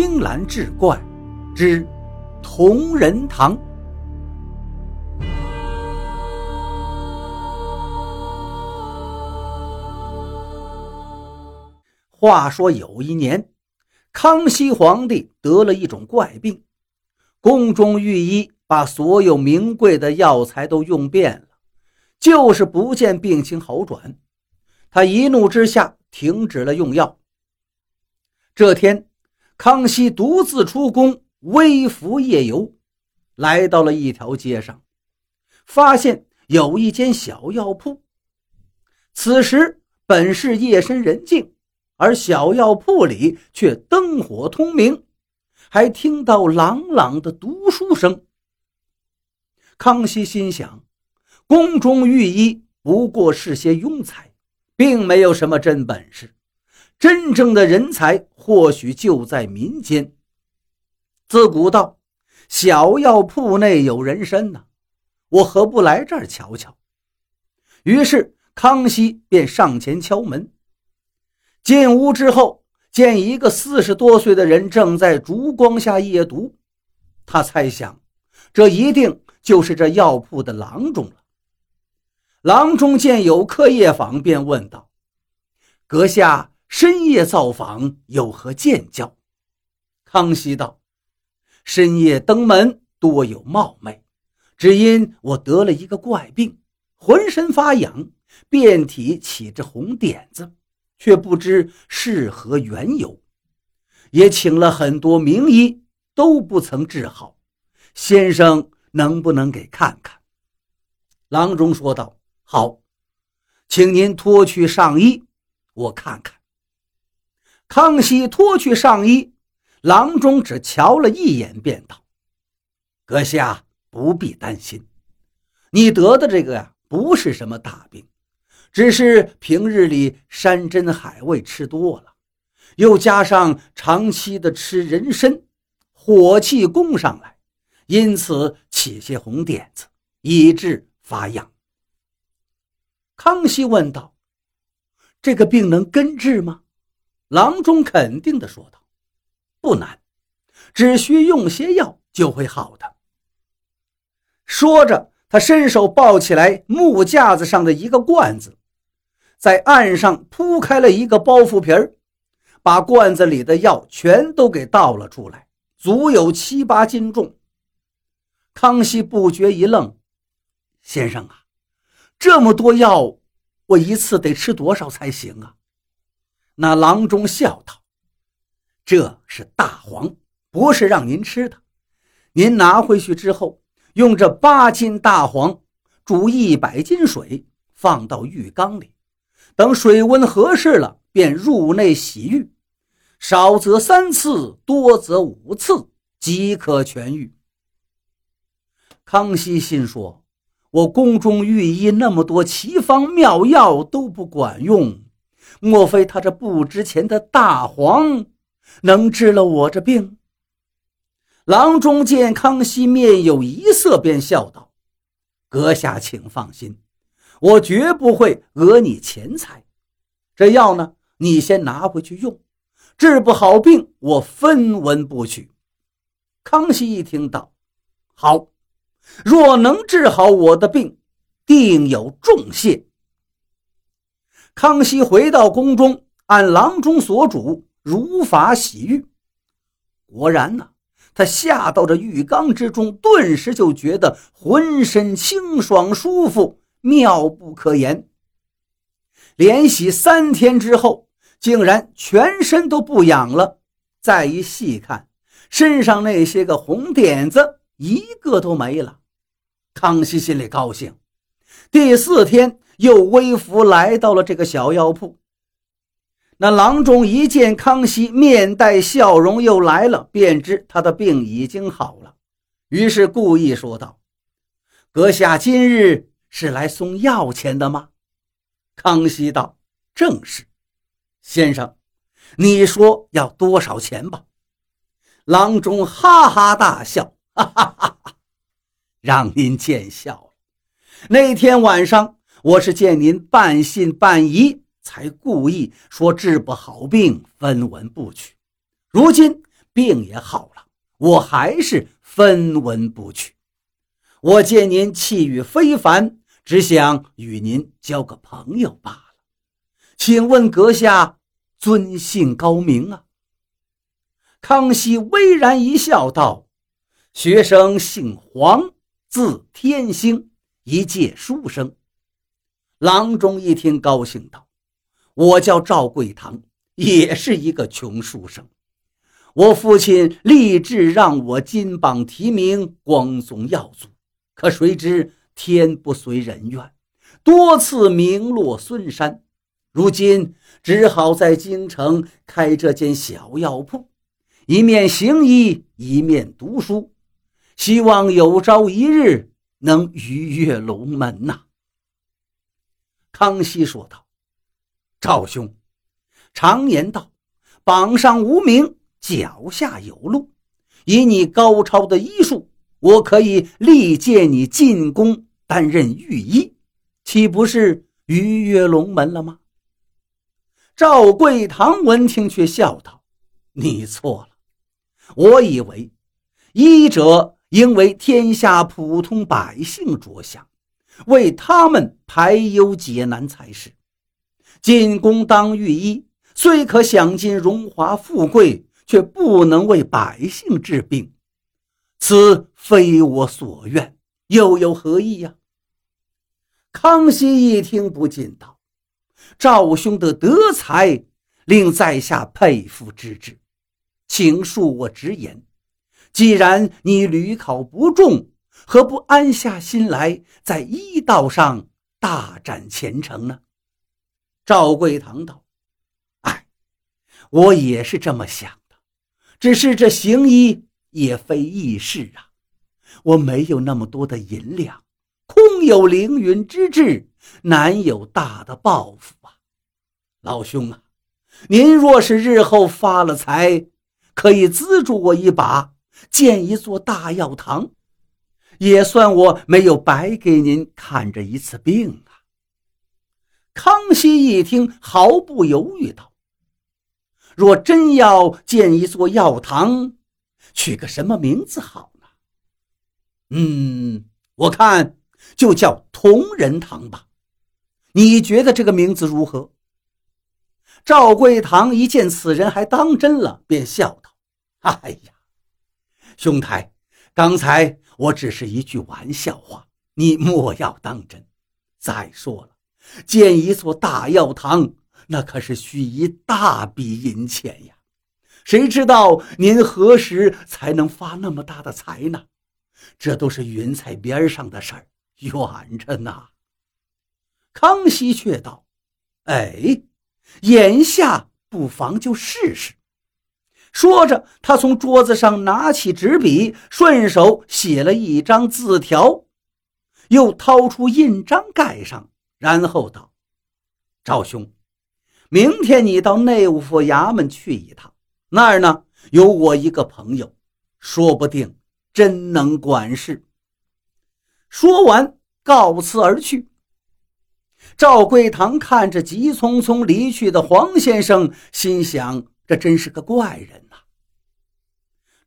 青蓝志怪之同仁堂。话说有一年，康熙皇帝得了一种怪病，宫中御医把所有名贵的药材都用遍了，就是不见病情好转。他一怒之下停止了用药。这天，康熙独自出宫微服夜游，来到了一条街上，发现有一间小药铺。此时本是夜深人静。而小药铺里却灯火通明，还听到朗朗的读书声。康熙心想，宫中御医不过是些庸才，并没有什么真本事，真正的人才或许就在民间。自古道，小药铺内有人参呢，我何不来这儿瞧瞧？于是康熙便上前敲门。进屋之后，见一个四十多岁的人正在烛光下夜读。他猜想，这一定就是这药铺的郎中了。郎中见有客夜访，便问道：“阁下深夜造访，有何见教？”康熙道：“深夜登门，多有冒昧，只因我得了一个怪病，浑身发痒，遍体起着红点子。”却不知是何缘由，也请了很多名医，都不曾治好。先生能不能给看看？郎中说道：“好，请您脱去上衣，我看看。”康熙脱去上衣，郎中只瞧了一眼，便道：“阁下不必担心，你得的这个呀，不是什么大病。”只是平日里山珍海味吃多了，又加上长期的吃人参，火气攻上来，因此起些红点子，以致发痒。康熙问道：“这个病能根治吗？”郎中肯定地说道：“不难，只需用些药就会好的。”说着，他伸手抱起来木架子上的一个罐子。在岸上铺开了一个包袱皮儿，把罐子里的药全都给倒了出来，足有七八斤重。康熙不觉一愣：“先生啊，这么多药，我一次得吃多少才行啊？”那郎中笑道：“这是大黄，不是让您吃的。您拿回去之后，用这八斤大黄煮一百斤水，放到浴缸里。”等水温合适了，便入内洗浴，少则三次，多则五次，即可痊愈。康熙心说：“我宫中御医那么多奇方妙药都不管用，莫非他这不值钱的大黄能治了我这病？”郎中见康熙面有一色，便笑道：“阁下请放心。”我绝不会讹你钱财，这药呢，你先拿回去用，治不好病，我分文不取。康熙一听到，好，若能治好我的病，定有重谢。康熙回到宫中，按郎中所嘱，如法洗浴。果然呢，他下到这浴缸之中，顿时就觉得浑身清爽舒服。妙不可言。连洗三天之后，竟然全身都不痒了。再一细看，身上那些个红点子一个都没了。康熙心里高兴。第四天，又微服来到了这个小药铺。那郎中一见康熙面带笑容又来了，便知他的病已经好了，于是故意说道：“阁下今日。”是来送药钱的吗？康熙道：“正是，先生，你说要多少钱吧？”郎中哈哈大笑：“哈哈哈哈，让您见笑。那天晚上，我是见您半信半疑，才故意说治不好病，分文不取。如今病也好了，我还是分文不取。我见您气宇非凡，只想与您交个朋友罢了。请问阁下尊姓高名啊？康熙巍然一笑，道：“学生姓黄，字天星，一介书生。”郎中一听，高兴道：“我叫赵贵堂，也是一个穷书生。我父亲立志让我金榜题名，光宗耀祖，可谁知天不遂人愿，多次名落孙山。如今只好在京城开这间小药铺，一面行医，一面读书，希望有朝一日能鱼跃龙门呐。”康熙说道：“赵兄，常言道，榜上无名，脚下有路。以你高超的医术，我可以力荐你进宫担任御医，岂不是鱼跃龙门了吗？”赵贵堂闻听却笑道：“你错了，我以为医者应为天下普通百姓着想。”为他们排忧解难才是。进宫当御医，虽可享尽荣华富贵，却不能为百姓治病，此非我所愿，又有何意呀？康熙一听，不禁道：“赵兄的德才，令在下佩服之至，请恕我直言，既然你屡考不中。”何不安下心来，在医道上大展前程呢？赵贵堂道：“哎，我也是这么想的，只是这行医也非易事啊，我没有那么多的银两，空有凌云之志，难有大的抱负啊。老兄啊，您若是日后发了财，可以资助我一把，建一座大药堂。”也算我没有白给您看这一次病啊！康熙一听，毫不犹豫道：“若真要建一座药堂，取个什么名字好呢？”“嗯，我看就叫同仁堂吧。你觉得这个名字如何？”赵贵堂一见此人还当真了，便笑道：“哎呀，兄台，刚才……”我只是一句玩笑话，你莫要当真。再说了，建一座大药堂，那可是需一大笔银钱呀。谁知道您何时才能发那么大的财呢？这都是云彩边上的事儿，远着呢。康熙却道：“哎，眼下不妨就试试。”说着，他从桌子上拿起纸笔，顺手写了一张字条，又掏出印章盖上，然后道：“赵兄，明天你到内务府衙门去一趟，那儿呢有我一个朋友，说不定真能管事。”说完，告辞而去。赵贵堂看着急匆匆离去的黄先生，心想。这真是个怪人呐！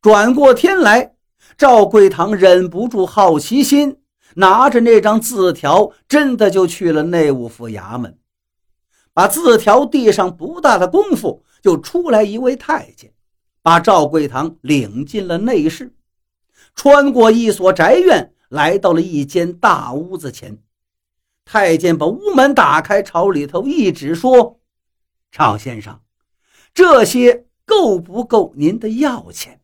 转过天来，赵贵堂忍不住好奇心，拿着那张字条，真的就去了内务府衙门。把字条递上，不大的功夫，就出来一位太监，把赵贵堂领进了内室。穿过一所宅院，来到了一间大屋子前。太监把屋门打开，朝里头一指，说：“赵先生。”这些够不够您的药钱？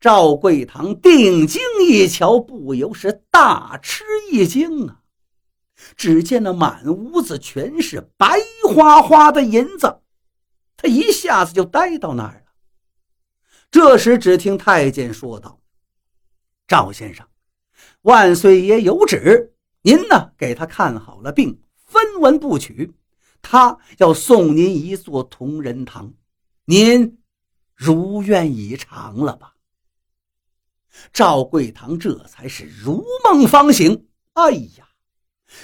赵贵堂定睛一瞧，不由是大吃一惊啊！只见那满屋子全是白花花的银子，他一下子就呆到那儿了。这时，只听太监说道：“赵先生，万岁爷有旨，您呢给他看好了病，分文不取。”他要送您一座同仁堂，您如愿以偿了吧？赵贵堂这才是如梦方醒。哎呀，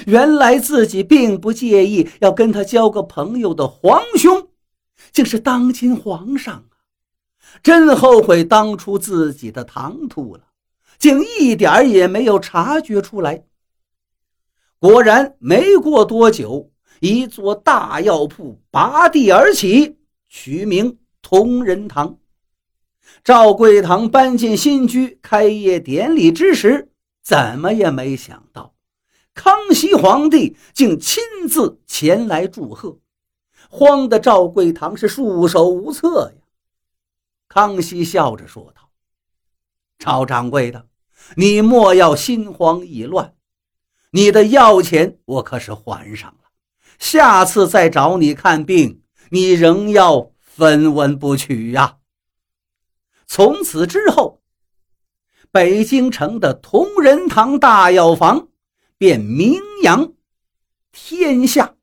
原来自己并不介意要跟他交个朋友的皇兄，竟是当今皇上啊！真后悔当初自己的唐突了，竟一点也没有察觉出来。果然，没过多久，一座大药铺拔地而起，取名同仁堂。赵贵堂搬进新居，开业典礼之时，怎么也没想到，康熙皇帝竟亲自前来祝贺，慌得赵贵堂是束手无策呀。康熙笑着说道：“赵掌柜的，你莫要心慌意乱，你的药钱我可是还上了，下次再找你看病，你仍要分文不取呀。”从此之后，北京城的同仁堂大药房便名扬天下。